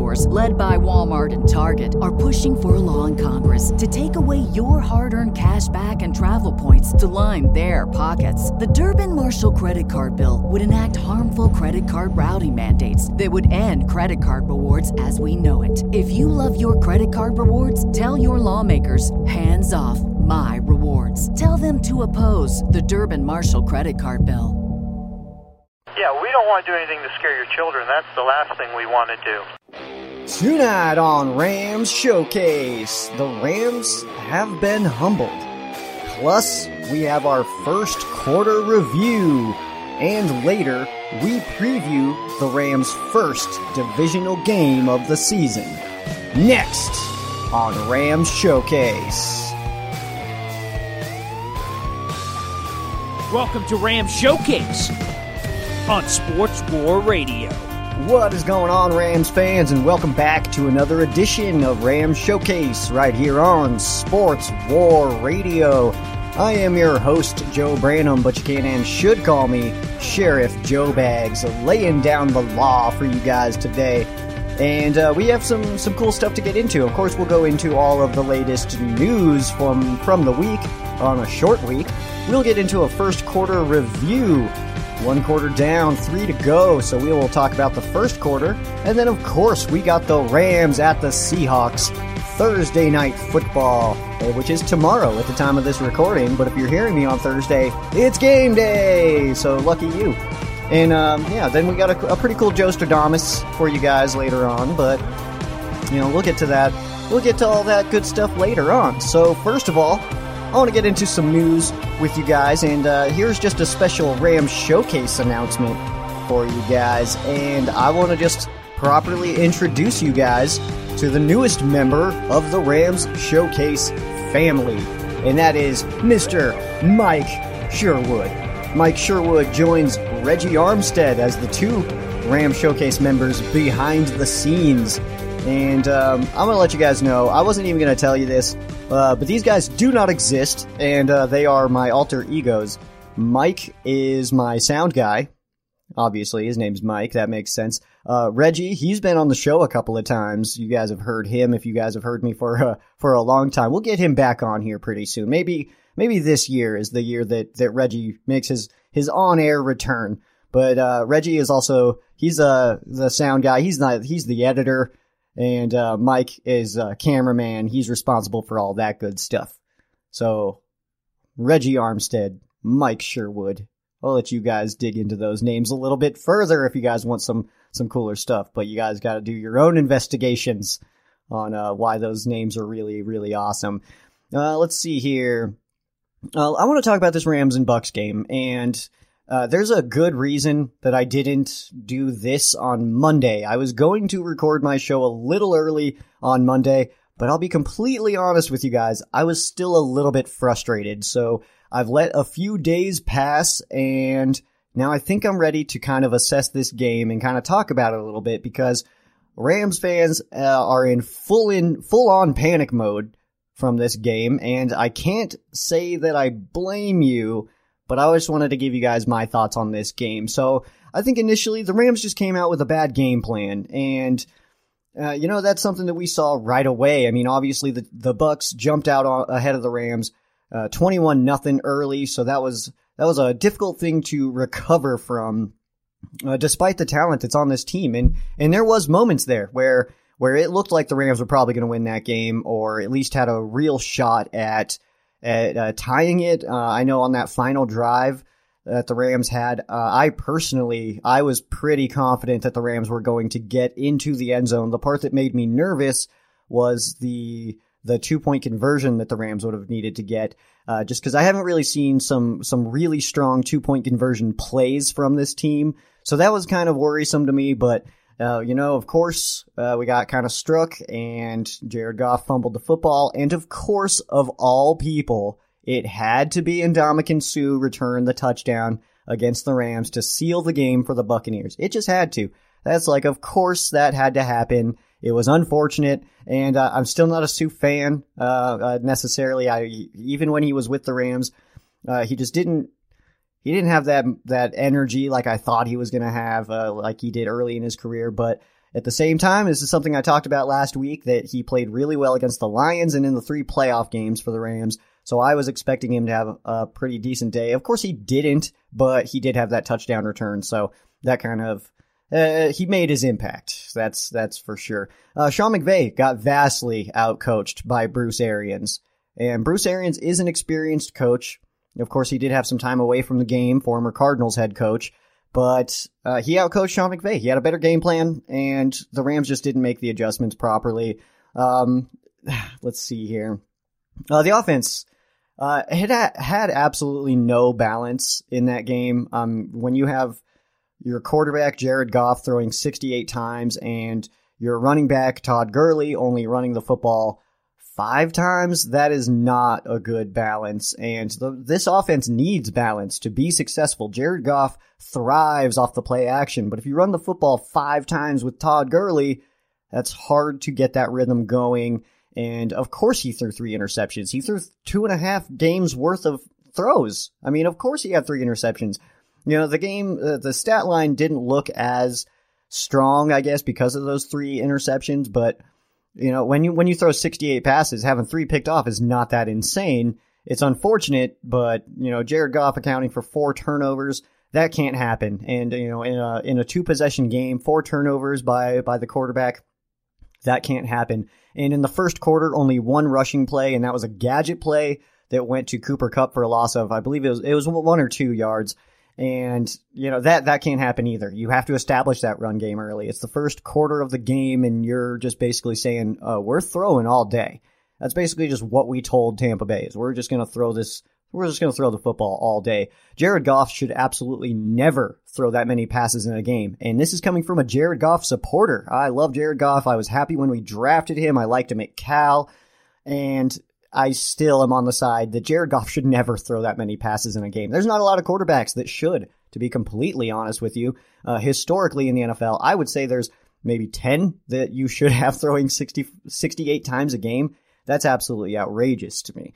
stores, led by Walmart and Target, are pushing for a law in Congress to take away your hard earned cash back and travel points to line their pockets. The Durbin Marshall credit card bill would enact harmful credit card routing mandates that would end credit card rewards as we know it. If you love your credit card rewards, tell your lawmakers hands off my rewards. Tell them to oppose the Durbin Marshall credit card bill. Yeah, we don't want to do anything to scare your children. That's the last thing we want to do. Tonight on Rams Showcase, the Rams have been humbled. Plus, we have our first quarter review. And later, we preview the Rams' first divisional game of the season. Next on Rams Showcase. Welcome to Rams Showcase on Sports War Radio. What is going on, Rams fans, and welcome back to another edition of Rams Showcase right here on Sports War Radio. I am your host, Joe Branham, but you can and should call me Sheriff Joe Bags, laying down the law for you guys today. And uh, we have some some cool stuff to get into. Of course, we'll go into all of the latest news from from the week on a short week. We'll get into a first quarter review. One quarter down, three to go. So we will talk about the first quarter, and then of course we got the Rams at the Seahawks Thursday night football, uh, which is tomorrow at the time of this recording. But if you're hearing me on Thursday, it's game day. So lucky you. And um, yeah, then we got a, a pretty cool Joe Stradamus for you guys later on, but you know, we'll get to that. We'll get to all that good stuff later on. So, first of all, I want to get into some news with you guys, and uh, here's just a special Rams showcase announcement for you guys. And I want to just properly introduce you guys to the newest member of the Rams showcase family, and that is Mr. Mike Sherwood. Mike Sherwood joins Reggie Armstead as the two Ram Showcase members behind the scenes. And um, I'm going to let you guys know, I wasn't even going to tell you this, uh, but these guys do not exist, and uh, they are my alter egos. Mike is my sound guy. Obviously, his name's Mike. That makes sense. Uh, Reggie, he's been on the show a couple of times. You guys have heard him. If you guys have heard me for uh, for a long time, we'll get him back on here pretty soon. Maybe maybe this year is the year that that Reggie makes his his on air return. But uh, Reggie is also he's uh the sound guy. He's not he's the editor, and uh, Mike is a cameraman. He's responsible for all that good stuff. So Reggie Armstead, Mike Sherwood. I'll let you guys dig into those names a little bit further if you guys want some some cooler stuff. But you guys got to do your own investigations on uh, why those names are really really awesome. Uh, let's see here. Uh, I want to talk about this Rams and Bucs game, and uh, there's a good reason that I didn't do this on Monday. I was going to record my show a little early on Monday, but I'll be completely honest with you guys. I was still a little bit frustrated, so I've let a few days pass, and now I think I'm ready to kind of assess this game and kind of talk about it a little bit because Rams fans uh, are in full in full on panic mode from this game, and I can't say that I blame you, but I just wanted to give you guys my thoughts on this game. So I think initially the Rams just came out with a bad game plan, and uh, you know that's something that we saw right away. I mean, obviously the the Bucs jumped out on, ahead of the Rams, twenty one nothing early, so that was that was a difficult thing to recover from. Uh, despite the talent that's on this team, and and there was moments there where where it looked like the Rams were probably going to win that game, or at least had a real shot at at uh, tying it. Uh, I know on that final drive that the Rams had, uh, I personally I was pretty confident that the Rams were going to get into the end zone. The part that made me nervous was the the two point conversion that the Rams would have needed to get. Uh, just because I haven't really seen some some really strong two point conversion plays from this team, so that was kind of worrisome to me. But uh, you know, of course, uh, we got kind of struck, and Jared Goff fumbled the football, and of course, of all people, it had to be Ndamukong Suh return the touchdown against the Rams to seal the game for the Buccaneers. It just had to. That's like, of course, that had to happen. It was unfortunate, and uh, I'm still not a Suh fan uh, uh, necessarily. I even when he was with the Rams, uh, he just didn't he didn't have that that energy like I thought he was going to have, uh, like he did early in his career. But at the same time, this is something I talked about last week that he played really well against the Lions and in the three playoff games for the Rams. So I was expecting him to have a pretty decent day. Of course, he didn't, but he did have that touchdown return. So that kind of uh, he made his impact. That's that's for sure. Uh, Sean McVay got vastly outcoached by Bruce Arians, and Bruce Arians is an experienced coach. Of course, he did have some time away from the game, former Cardinals head coach, but uh, he outcoached Sean McVay. He had a better game plan, and the Rams just didn't make the adjustments properly. Um, let's see here. Uh, the offense uh, it had absolutely no balance in that game. Um, when you have your quarterback Jared Goff throwing 68 times and your running back Todd Gurley only running the football five times, that is not a good balance. And the, this offense needs balance to be successful. Jared Goff thrives off the play action, but if you run the football five times with Todd Gurley, that's hard to get that rhythm going. And of course, he threw three interceptions. He threw two and a half games worth of throws. I mean, of course, he had three interceptions. You know, the game, uh, the stat line didn't look as strong, I guess, because of those three interceptions. But you know, when you when you throw 68 passes, having three picked off is not that insane. It's unfortunate, but you know, Jared Goff accounting for four turnovers, that can't happen. And you know, in a in a two possession game, four turnovers by by the quarterback, that can't happen. And in the first quarter, only one rushing play, and that was a gadget play that went to Cooper Kupp for a loss of, I believe it was it was one or two yards. And, you know, that, that can't happen either. You have to establish that run game early. It's the first quarter of the game and you're just basically saying, uh, we're throwing all day. That's basically just what we told Tampa Bay is we're just going to throw this, we're just going to throw the football all day. Jared Goff should absolutely never throw that many passes in a game. And this is coming from a Jared Goff supporter. I love Jared Goff. I was happy when we drafted him. I liked him at Cal. And I still am on the side that Jared Goff should never throw that many passes in a game. There's not a lot of quarterbacks that should, to be completely honest with you. Uh, historically in the NFL, I would say there's maybe 10 that you should have throwing 60, 68 times a game. That's absolutely outrageous to me.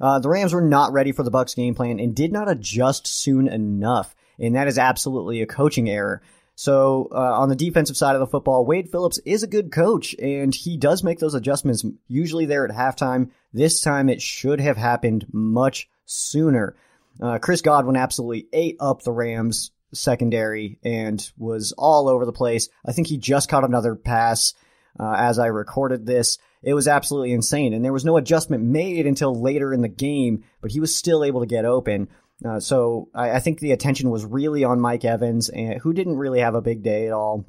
Uh, the Rams were not ready for the Bucs game plan and did not adjust soon enough, and that is absolutely a coaching error. So uh, on the defensive side of the football, Wade Phillips is a good coach, and he does make those adjustments usually there at halftime. This time it should have happened much sooner. Uh, Chris Godwin absolutely ate up the Rams secondary and was all over the place. I think he just caught another pass uh, as I recorded this. It was absolutely insane, and there was no adjustment made until later in the game, but he was still able to get open. Uh, so I, I, think the attention was really on Mike Evans, and, who didn't really have a big day at all.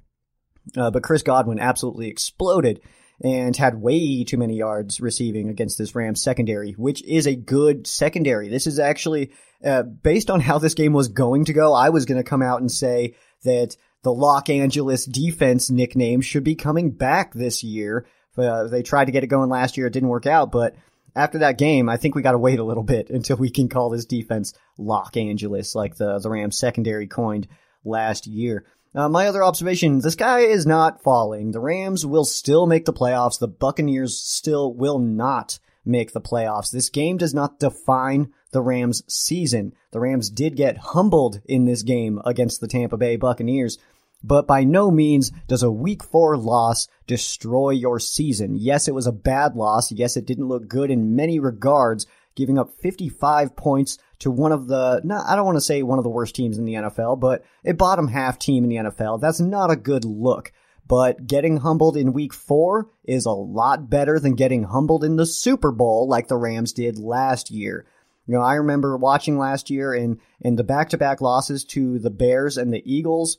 Uh, but Chris Godwin absolutely exploded and had way too many yards receiving against this Rams secondary, which is a good secondary. This is actually, uh, based on how this game was going to go, I was going to come out and say that the Los Angeles defense nickname should be coming back this year. Uh, they tried to get it going last year. It didn't work out, but after that game, I think we got to wait a little bit until we can call this defense Los Angeles, like the the Rams secondary coined last year. Uh, my other observation: the sky is not falling. The Rams will still make the playoffs. The Buccaneers still will not make the playoffs. This game does not define the Rams' season. The Rams did get humbled in this game against the Tampa Bay Buccaneers, but by no means does a week four loss destroy your season. Yes, it was a bad loss. Yes, it didn't look good in many regards, giving up 55 points to one of the, not, I don't want to say one of the worst teams in the NFL, but a bottom half team in the NFL. That's not a good look. But getting humbled in week four is a lot better than getting humbled in the Super Bowl like the Rams did last year. You know, I remember watching last year in, in the back to back losses to the Bears and the Eagles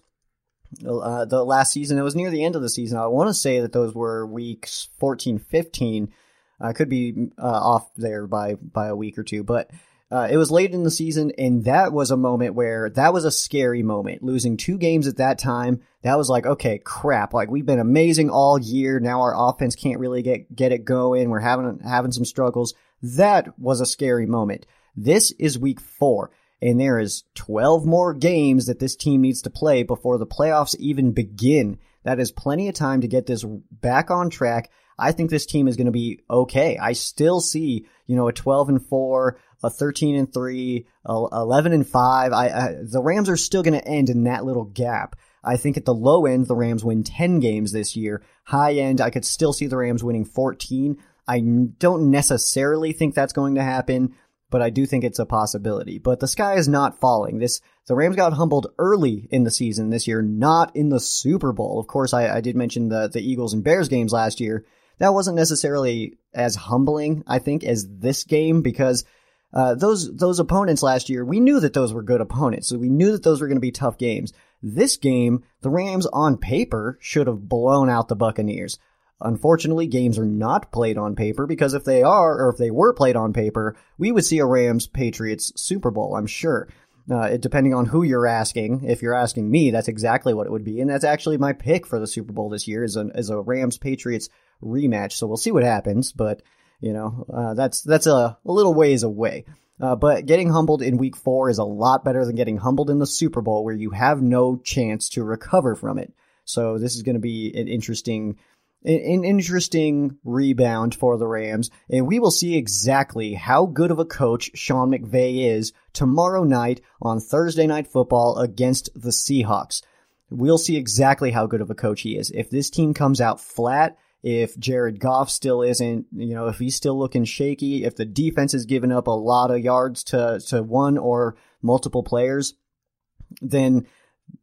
uh, the last season. It was near the end of the season. I want to say that those were weeks 14, 15. I could be uh, off there by by a week or two, but uh, it was late in the season, and that was a moment where that was a scary moment. Losing two games at that time, that was like, okay, crap. Like we've been amazing all year. Now our offense can't really get get it going. We're having having some struggles. That was a scary moment. This is week four, and there is 12 more games that this team needs to play before the playoffs even begin. That is plenty of time to get this back on track. I think this team is going to be okay. I still see, you know, a 12 and 4, a 13 and 3, 11 and 5. I, I the Rams are still going to end in that little gap. I think at the low end, the Rams win 10 games this year. High end, I could still see the Rams winning 14. I don't necessarily think that's going to happen, but I do think it's a possibility. But the sky is not falling. This the Rams got humbled early in the season this year, not in the Super Bowl. Of course, I, I did mention the the Eagles and Bears games last year. That wasn't necessarily as humbling, I think, as this game because uh, those those opponents last year, we knew that those were good opponents, so we knew that those were going to be tough games. This game, the Rams on paper should have blown out the Buccaneers. Unfortunately, games are not played on paper because if they are, or if they were played on paper, we would see a Rams Patriots Super Bowl, I'm sure. Uh, depending on who you're asking, if you're asking me, that's exactly what it would be, and that's actually my pick for the Super Bowl this year is a is a Rams Patriots rematch. So we'll see what happens, but you know uh, that's that's a, a little ways away. Uh, but getting humbled in week four is a lot better than getting humbled in the Super Bowl, where you have no chance to recover from it. So this is going to be an interesting an interesting rebound for the Rams, and we will see exactly how good of a coach Sean McVay is tomorrow night on Thursday Night Football against the Seahawks. We'll see exactly how good of a coach he is. If this team comes out flat, if Jared Goff still isn't, you know, if he's still looking shaky, if the defense has given up a lot of yards to, to one or multiple players, then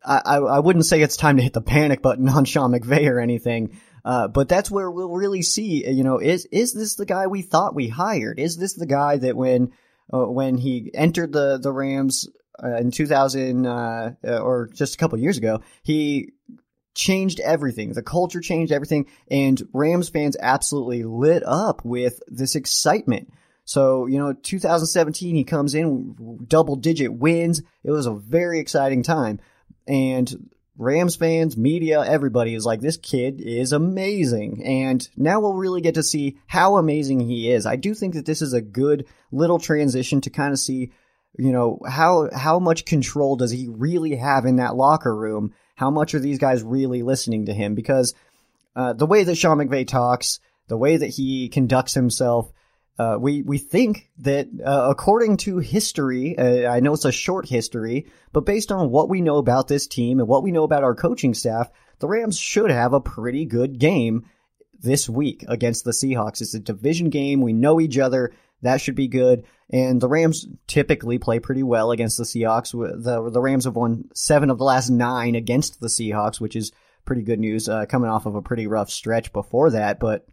I, I wouldn't say it's time to hit the panic button on Sean McVay or anything. Uh, but that's where we'll really see, you know, is, is this the guy we thought we hired? Is this the guy that when, uh, when he entered the, the Rams uh, in 2000, uh, uh, or just a couple years ago, he changed everything. The culture changed everything and Rams fans absolutely lit up with this excitement. So, you know, 2017, he comes in double digit wins. It was a very exciting time. And Rams fans, media, everybody is like, this kid is amazing. And now we'll really get to see how amazing he is. I do think that this is a good little transition to kind of see, you know, how, how much control does he really have in that locker room? How much are these guys really listening to him? Because, uh, the way that Sean McVay talks, the way that he conducts himself, uh, we we think that uh, according to history, uh, I know it's a short history, but based on what we know about this team and what we know about our coaching staff, the Rams should have a pretty good game this week against the Seahawks. It's a division game. We know each other. That should be good. And the Rams typically play pretty well against the Seahawks. The the Rams have won seven of the last nine against the Seahawks, which is pretty good news. Uh, coming off of a pretty rough stretch before that, but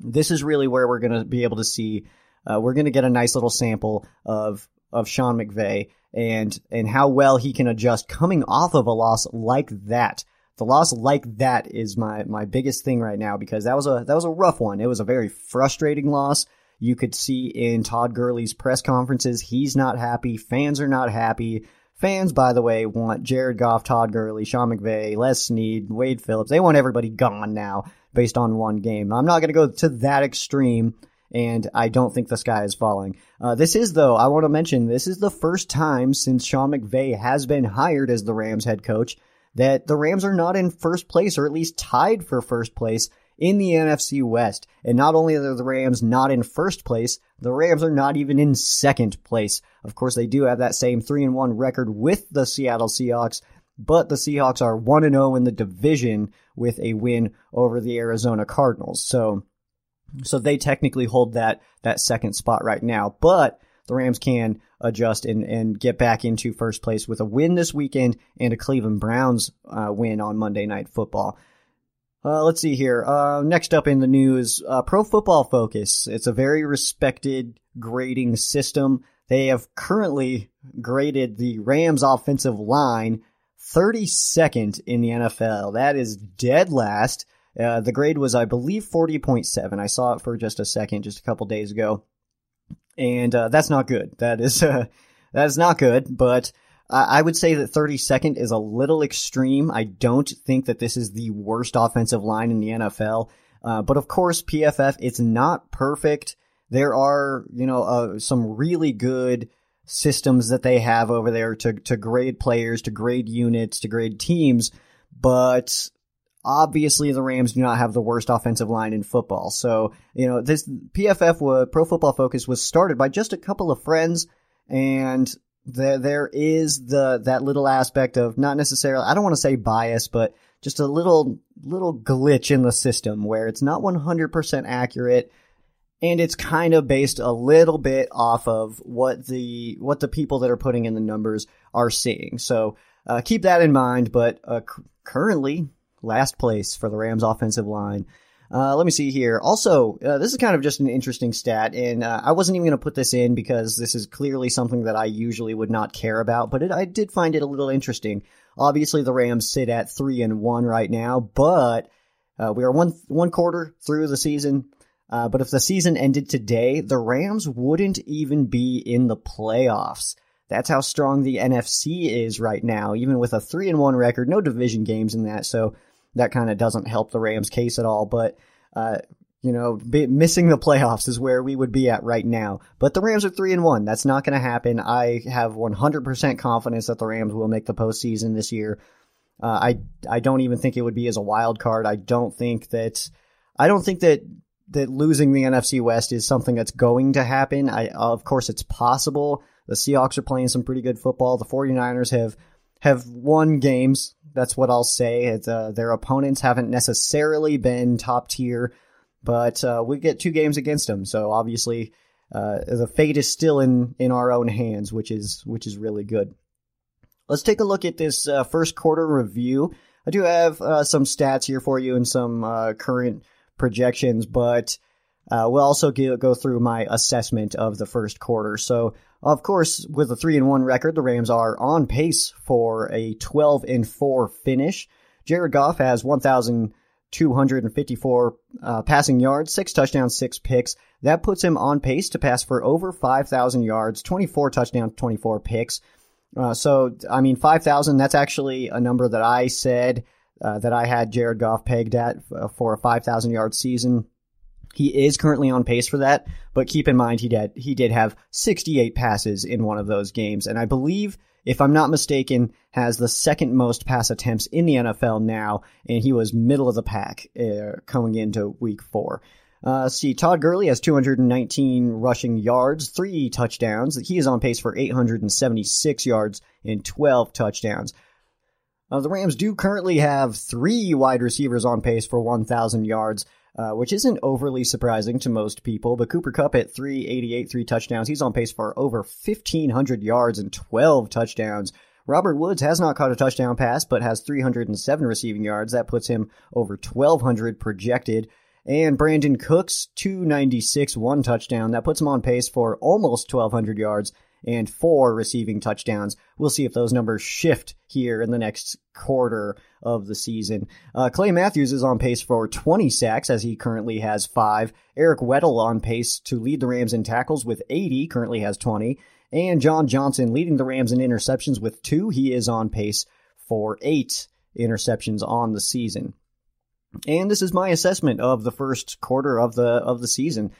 this is really where we're going to be able to see. Uh, we're going to get a nice little sample of of Sean McVay and and how well he can adjust coming off of a loss like that. The loss like that is my my biggest thing right now because that was a that was a rough one. It was a very frustrating loss. You could see in Todd Gurley's press conferences, he's not happy. Fans are not happy. Fans, by the way, want Jared Goff, Todd Gurley, Sean McVay, Les Snead, Wade Phillips. They want everybody gone now based on one game. I'm not going to go to that extreme, and I don't think the sky is falling. Uh, this is, though, I want to mention, this is the first time since Sean McVay has been hired as the Rams head coach that the Rams are not in first place, or at least tied for first place in the NFC West. And not only are the Rams not in first place, the Rams are not even in second place. Of course, they do have that same 3 and 1 record with the Seattle Seahawks, but the Seahawks are 1 0 in the division with a win over the Arizona Cardinals. So, so they technically hold that, that second spot right now, but the Rams can adjust and, and get back into first place with a win this weekend and a Cleveland Browns uh, win on Monday Night Football. Uh, let's see here. Uh, next up in the news, uh, Pro Football Focus. It's a very respected grading system. They have currently graded the Rams offensive line 32nd in the NFL. That is dead last. Uh, the grade was, I believe, 40.7. I saw it for just a second, just a couple days ago. And uh, that's not good. That is, that is not good, but I would say that 32nd is a little extreme. I don't think that this is the worst offensive line in the NFL. Uh, but of course, PFF, it's not perfect. There are, you know, uh, some really good systems that they have over there to, to grade players, to grade units, to grade teams. But obviously the Rams do not have the worst offensive line in football. So, you know, this PFF, Pro Football Focus was started by just a couple of friends and there there is the that little aspect of not necessarily I don't want to say bias, but just a little little glitch in the system where it's not 100% accurate and it's kind of based a little bit off of what the what the people that are putting in the numbers are seeing. So uh, keep that in mind. But uh, c- currently, last place for the Rams offensive line. Uh, let me see here. Also, uh, this is kind of just an interesting stat, and uh, I wasn't even going to put this in because this is clearly something that I usually would not care about, but it, I did find it a little interesting. Obviously, the Rams sit at three and one right now, but uh, we are one one quarter through the season. Uh, but if the season ended today, the Rams wouldn't even be in the playoffs. That's how strong the NFC is right now, even with a three and one record, no division games in that. So that kind of doesn't help the Rams case at all. But, uh, you know, missing the playoffs is where we would be at right now. But the Rams are three and one. That's not going to happen. I have 100% confidence that the Rams will make the postseason this year. Uh, I I don't even think it would be as a wild card. I don't think that I don't think that that losing the NFC West is something that's going to happen. I of course it's possible. The Seahawks are playing some pretty good football. The 49ers have have won games that's what I'll say. Uh, their opponents haven't necessarily been top tier, but uh, we get two games against them. So obviously, uh, the fate is still in in our own hands, which is which is really good. Let's take a look at this uh, first quarter review. I do have uh, some stats here for you and some current projections, but we'll also go through my assessment of the first quarter. So of course, with a 3 and 1 record, the Rams are on pace for a 12 and 4 finish. Jared Goff has 1,254 uh, passing yards, 6 touchdowns, 6 picks. That puts him on pace to pass for over 5,000 yards, 24 touchdowns, 24 picks. Uh, so, I mean, 5,000, that's actually a number that I said uh, that I had Jared Goff pegged at uh, for a 5,000 yard season. He is currently on pace for that, but keep in mind he did he did have 68 passes in one of those games, and I believe, if I'm not mistaken, has the second most pass attempts in the NFL now, and he was middle of the pack uh, coming into Week Four. Uh, see, Todd Gurley has 219 rushing yards, three touchdowns. He is on pace for 876 yards and 12 touchdowns. Uh, the Rams do currently have three wide receivers on pace for 1,000 yards uh, which isn't overly surprising to most people. But Cooper Kupp at 388, three touchdowns. He's on pace for over 1,500 yards and 12 touchdowns. Robert Woods has not caught a touchdown pass, but has 307 receiving yards. That puts him over 1,200 projected. And Brandin Cooks, 296, one touchdown. That puts him on pace for almost 1,200 yards and four receiving touchdowns. We'll see if those numbers shift here in the next quarter of the season. Uh, Clay Matthews is on pace for 20 sacks as he currently has five. Eric Weddle on pace to lead the Rams in tackles with 80, currently has 20. And John Johnson leading the Rams in interceptions with two. He is on pace for eight interceptions on the season. And this is my assessment of the first quarter of the of the season.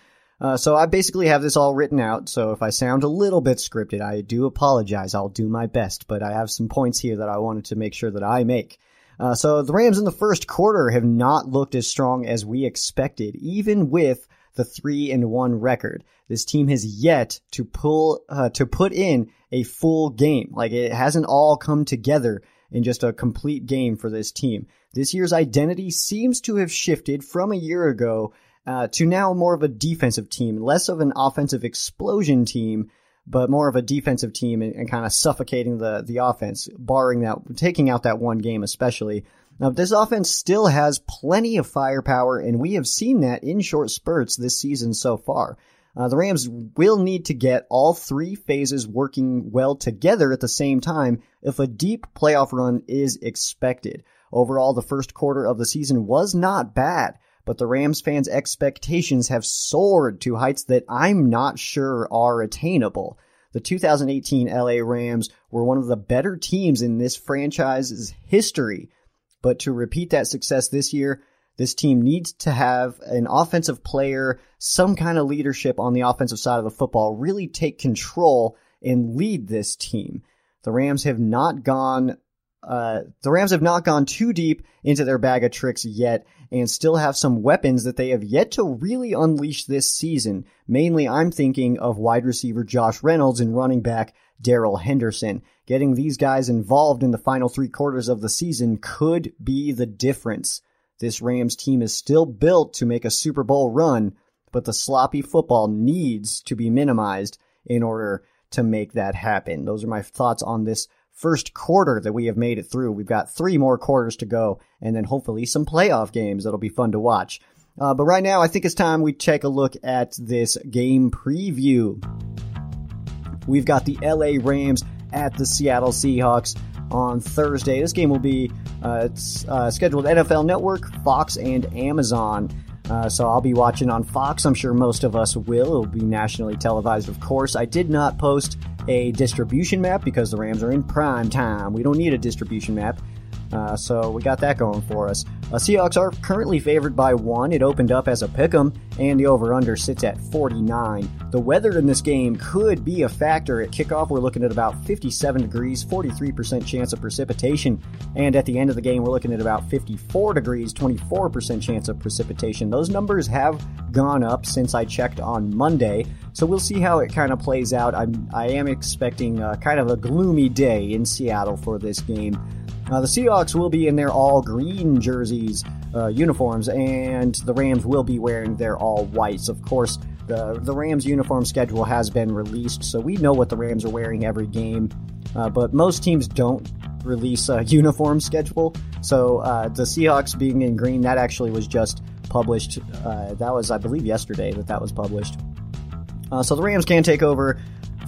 Uh, so I basically have this all written out. So if I sound a little bit scripted, I do apologize. I'll do my best, but I have some points here that I wanted to make sure that I make. Uh, so the Rams in the first quarter have not looked as strong as we expected, even with the three and one record. This team has yet to pull uh, to put in a full game. Like it hasn't all come together in just a complete game for this team. This year's identity seems to have shifted from a year ago uh, to now more of a defensive team, less of an offensive explosion team, but more of a defensive team and, and kind of suffocating the the offense, barring that, taking out that one game especially. Now, this offense still has plenty of firepower, and we have seen that in short spurts this season so far. Uh, the Rams will need to get all three phases working well together at the same time if a deep playoff run is expected. Overall, the first quarter of the season was not bad, but the Rams fans' expectations have soared to heights that I'm not sure are attainable. The 2018 LA Rams were one of the better teams in this franchise's history, but to repeat that success this year, this team needs to have an offensive player, some kind of leadership on the offensive side of the football, really take control and lead this team. The Rams have not gone uh, the Rams have not gone too deep into their bag of tricks yet and still have some weapons that they have yet to really unleash this season. Mainly, I'm thinking of wide receiver Josh Reynolds and running back Darrell Henderson. Getting these guys involved in the final three quarters of the season could be the difference. This Rams team is still built to make a Super Bowl run, but the sloppy football needs to be minimized in order to make that happen. Those are my thoughts on this first quarter that we have made it through. We've got three more quarters to go, and then hopefully some playoff games that'll be fun to watch. Uh, but right now, I think it's time we take a look at this game preview. We've got the LA Rams at the Seattle Seahawks on Thursday. This game will be uh, uh, scheduled NFL Network, Fox, and Amazon. Uh, so I'll be watching on Fox. I'm sure most of us will. It'll be nationally televised, of course. I did not post a distribution map because the Rams are in prime time. We don't need a distribution map. Uh, so we got that going for us. Uh, Seahawks are currently favored by one. It opened up as a pick 'em, and the over/under sits at 49. The weather in this game could be a factor. At kickoff, we're looking at about 57 degrees, 43% chance of precipitation, and at the end of the game, we're looking at about 54 degrees, 24% chance of precipitation. Those numbers have gone up since I checked on Monday, so we'll see how it kind of plays out. I'm I am expecting uh, kind of a gloomy day in Seattle for this game. Uh, the Seahawks will be in their all green jerseys, uh, uniforms, and the Rams will be wearing their all whites. Of course, the, the Rams uniform schedule has been released, so we know what the Rams are wearing every game, uh, but most teams don't release a uniform schedule. So uh, the Seahawks being in green, that actually was just published. Uh, that was, I believe, yesterday that that was published. Uh, so the Rams can take over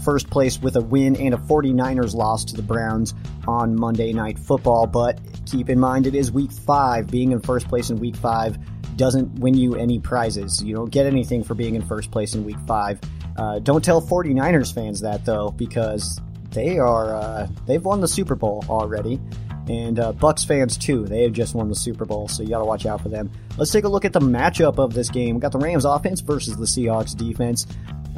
first place with a win and a 49ers loss to the Browns on Monday Night Football. But keep in mind, it is week five. Being in first place in week five doesn't win you any prizes. You don't get anything for being in first place in week five. Uh, don't tell 49ers fans that, though, because they are uh, they've won the Super Bowl already. And uh, Bucs fans too. They have just won the Super Bowl, so you got to watch out for them. Let's take a look at the matchup of this game. We got the Rams offense versus the Seahawks defense.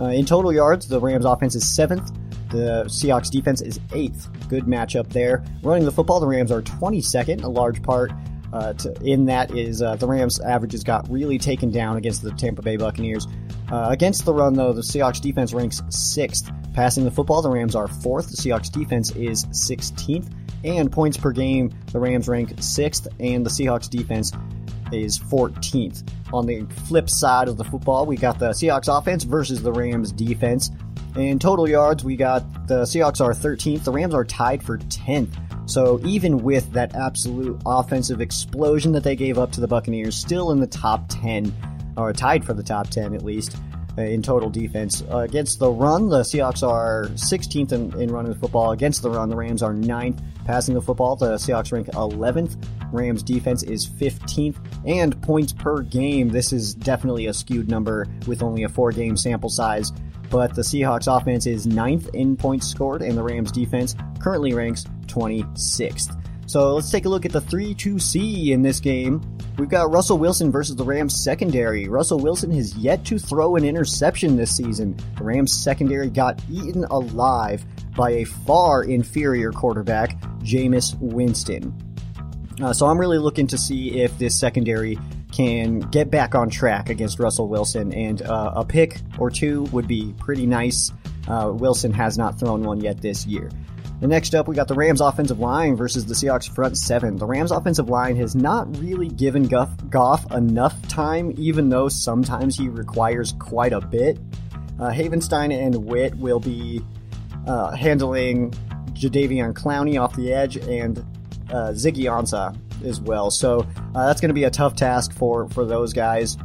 Uh, in total yards, the Rams offense is seventh. The Seahawks defense is eighth. Good matchup there. Running the football, the Rams are 22nd. A large part uh, to, in that is uh, the Rams' averages got really taken down against the Tampa Bay Buccaneers. Uh, against the run, though, the Seahawks defense ranks sixth. Passing the football, the Rams are fourth. The Seahawks defense is 16th. And points per game, the Rams rank sixth, and the Seahawks defense is 14th. On the flip side of the football, we got the Seahawks offense versus the Rams defense. In total yards, we got the Seahawks are 13th, the Rams are tied for 10th. So even with that absolute offensive explosion that they gave up to the Buccaneers, still in the top 10, or tied for the top 10 at least, in total defense. Uh, against the run, the Seahawks are 16th in, in running the football. Against the run, the Rams are 9th. Passing the football, the Seahawks rank 11th. Rams defense is 15th. And points per game, this is definitely a skewed number with only a four game sample size. But the Seahawks offense is 9th in points scored, and the Rams defense currently ranks 26th. So let's take a look at the 3 2C in this game. We've got Russell Wilson versus the Rams secondary. Russell Wilson has yet to throw an interception this season. The Rams secondary got eaten alive by a far inferior quarterback, Jameis Winston. Uh, so I'm really looking to see if this secondary can get back on track against Russell Wilson, and uh, a pick or two would be pretty nice. Uh, Wilson has not thrown one yet this year. The next up, we got the Rams offensive line versus the Seahawks front seven. The Rams offensive line has not really given Goff, Goff enough time, even though sometimes he requires quite a bit. Uh, Havenstein and Witt will be uh, handling Jadeveon Clowney off the edge and uh, Ziggy Ansah as well. So uh, that's going to be a tough task for, for those guys.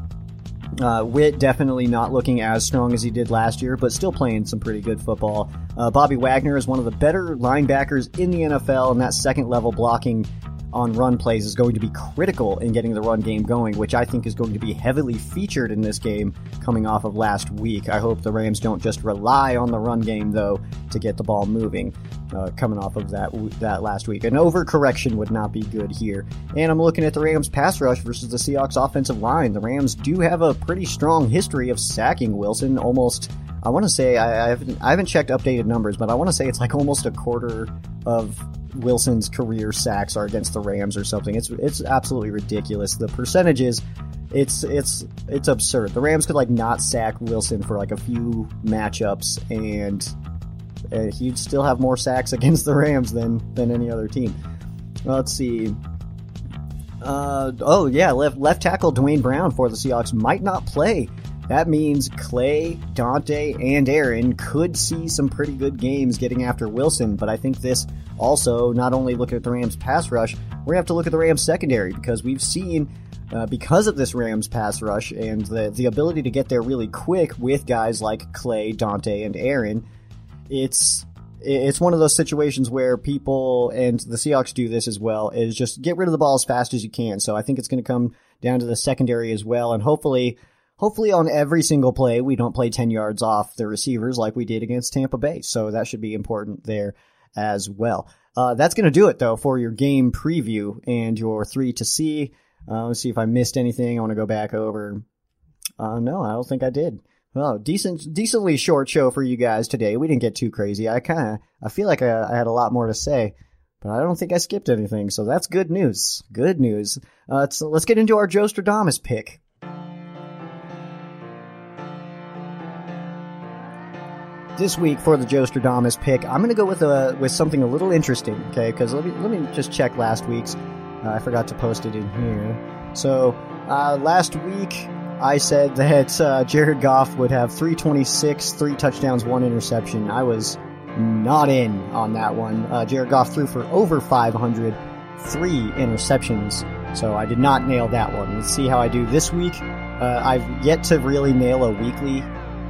Uh, Witt definitely not looking as strong as he did last year, but still playing some pretty good football. Uh, Bobby Wagner is one of the better linebackers in the NFL, and that second level blocking on run plays is going to be critical in getting the run game going, which I think is going to be heavily featured in this game coming off of last week. I hope the Rams don't just rely on the run game, though, to get the ball moving. Uh, coming off of that that last week, an overcorrection would not be good here. And I'm looking at the Rams pass rush versus the Seahawks offensive line. The Rams do have a pretty strong history of sacking Wilson. Almost, I want to say I, I haven't I haven't checked updated numbers, but I want to say it's like almost a quarter of Wilson's career sacks are against the Rams or something. It's it's absolutely ridiculous. The percentages, it's it's it's absurd. The Rams could like not sack Wilson for like a few matchups, and uh, he'd still have more sacks against the Rams than than any other team. Let's see. Uh, oh yeah, left left tackle Duane Brown for the Seahawks might not play. That means Clay, Dante, and Aaron could see some pretty good games getting after Wilson, but I think this also not only look at the Rams pass rush, we're gonna have to look at the Rams secondary because we've seen uh, because of this Rams pass rush and the the ability to get there really quick with guys like Clay, Dante, and Aaron, it's it's one of those situations where people and the Seahawks do this as well is just get rid of the ball as fast as you can. So I think it's going to come down to the secondary as well, and hopefully hopefully on every single play we don't play 10 yards off the receivers like we did against Tampa Bay. So that should be important there as well. Uh, that's going to do it though for your game preview and your three to see. Uh, let's see if I missed anything. I want to go back over. Uh, no, I don't think I did. Well, decent, decently short show for you guys today. We didn't get too crazy. I kind of, I feel like I, I, had a lot more to say, but I don't think I skipped anything. So that's good news. Good news. Uh, let's, let's get into our Joe Stradamus pick. This week for the Joe Stradamus pick, I'm going to go with a with something a little interesting. Okay, because let me let me just check last week's. Uh, I forgot to post it in here. So uh, last week I said that uh, Jared Goff would have 326, three touchdowns, one interception. I was not in on that one. Uh, Jared Goff threw for over 500, three interceptions. So I did not nail that one. Let's see how I do this week. Uh, I've yet to really nail a weekly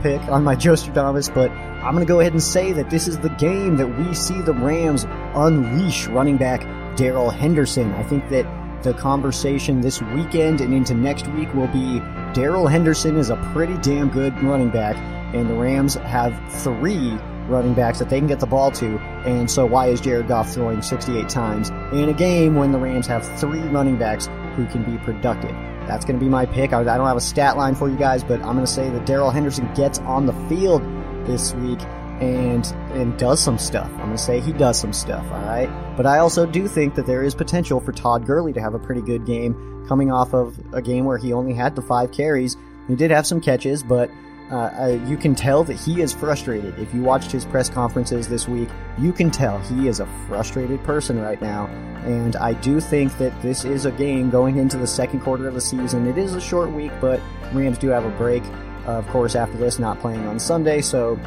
pick on my Joe Stradamus, but I'm going to go ahead and say that this is the game that we see the Rams unleash running back Darrell Henderson. I think that the conversation this weekend and into next week will be Darrell Henderson is a pretty damn good running back, and the Rams have three running backs that they can get the ball to. And so, why is Jared Goff throwing 68 times in a game when the Rams have three running backs who can be productive? That's going to be my pick. I don't have a stat line for you guys, but I'm going to say that Darrell Henderson gets on the field this week and and does some stuff. I'm to say he does some stuff, all right? But I also do think that there is potential for Todd Gurley to have a pretty good game coming off of a game where he only had the 5 carries. He did have some catches, but uh, you can tell that he is frustrated. If you watched his press conferences this week, you can tell he is a frustrated person right now. And I do think that this is a game going into the second quarter of the season. It is a short week, but Rams do have a break, uh, of course, after this, not playing on Sunday. So,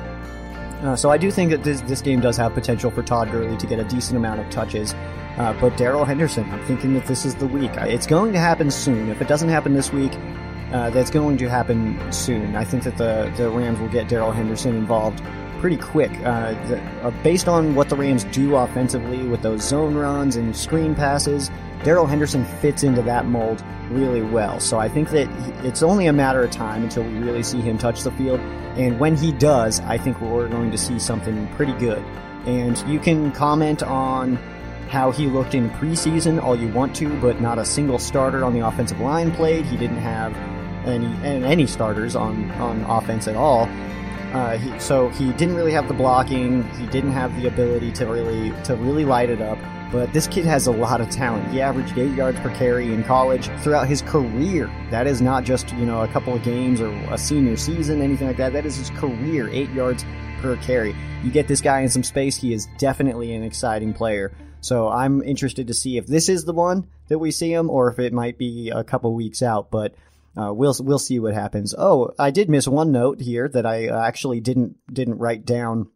uh, so I do think that this this game does have potential for Todd Gurley to get a decent amount of touches. Uh, but Darrell Henderson, I'm thinking that this is the week. It's going to happen soon. If it doesn't happen this week, uh, that's going to happen soon. I think that the, the Rams will get Darrell Henderson involved pretty quick. Uh, the, uh, based on what the Rams do offensively with those zone runs and screen passes, Darrell Henderson fits into that mold really well. So I think that it's only a matter of time until we really see him touch the field. And when he does, I think we're going to see something pretty good. And you can comment on how he looked in preseason all you want to, but not a single starter on the offensive line played. He didn't have any any starters on on offense at all. Uh, he, so he didn't really have the blocking. He didn't have the ability to really to really light it up. But this kid has a lot of talent. He averaged eight yards per carry in college throughout his career. That is not just you know a couple of games or a senior season, anything like that. That is his career, eight yards per carry. You get this guy in some space, he is definitely an exciting player. So I'm interested to see if this is the one that we see him, or if it might be a couple weeks out. But uh, we'll we'll see what happens. Oh, I did miss one note here that I uh, actually didn't didn't write down.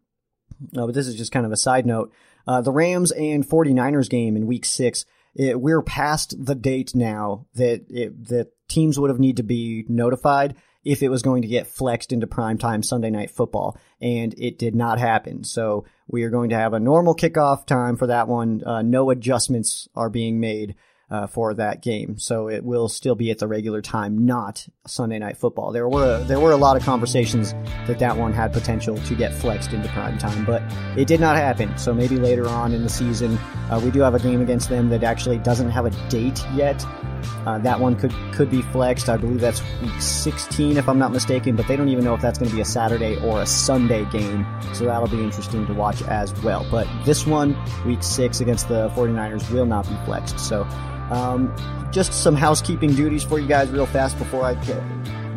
Uh, but this is just kind of a side note. Uh, the Rams and 49ers game in Week Six. It, we're past the date now that it, that teams would have need to be notified. if it was going to get flexed into primetime Sunday night football, and it did not happen. So we are going to have a normal kickoff time for that one. Uh, no adjustments are being made uh, for that game, so it will still be at the regular time, not Sunday night football. There were there were a lot of conversations that that one had potential to get flexed into prime time, but it did not happen. So maybe later on in the season, uh, we do have a game against them that actually doesn't have a date yet. Uh, that one could could be flexed. I believe that's week 16, if I'm not mistaken. But they don't even know if that's going to be a Saturday or a Sunday game, so that'll be interesting to watch as well. But this one, week six against the 49ers, will not be flexed. So um, just some housekeeping duties for you guys, real fast, before I get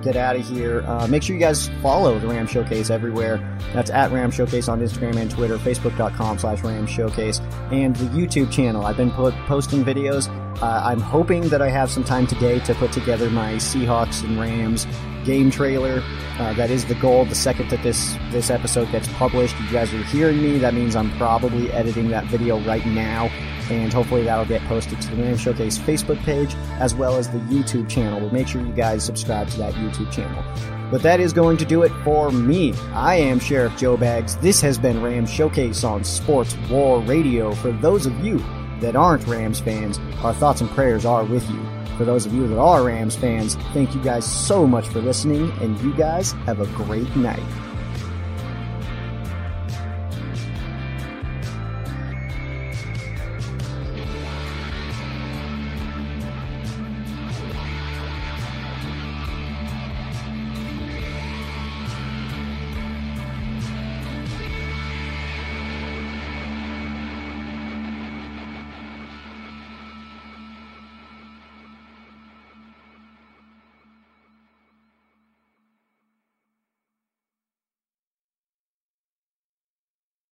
get out of here. Uh, make sure you guys follow the Ram Showcase everywhere. That's at Ram Showcase on Instagram and Twitter, Facebook.com slash Ram Showcase, and the YouTube channel. I've been po- posting videos. Uh, I'm hoping that I have some time today to put together my Seahawks and Rams game trailer. Uh, that is the goal. The second that this this episode gets published, you guys are hearing me. That means I'm probably editing that video right now, and hopefully that'll get posted to the Ram Showcase Facebook page as well as the YouTube channel. But make sure you guys subscribe to that YouTube channel. But that is going to do it for me. I am Sheriff Joe Bags. This has been Rams Showcase on Sports War Radio. For those of you that aren't Rams fans, our thoughts and prayers are with you. For those of you that are Rams fans, thank you guys so much for listening, and you guys have a great night.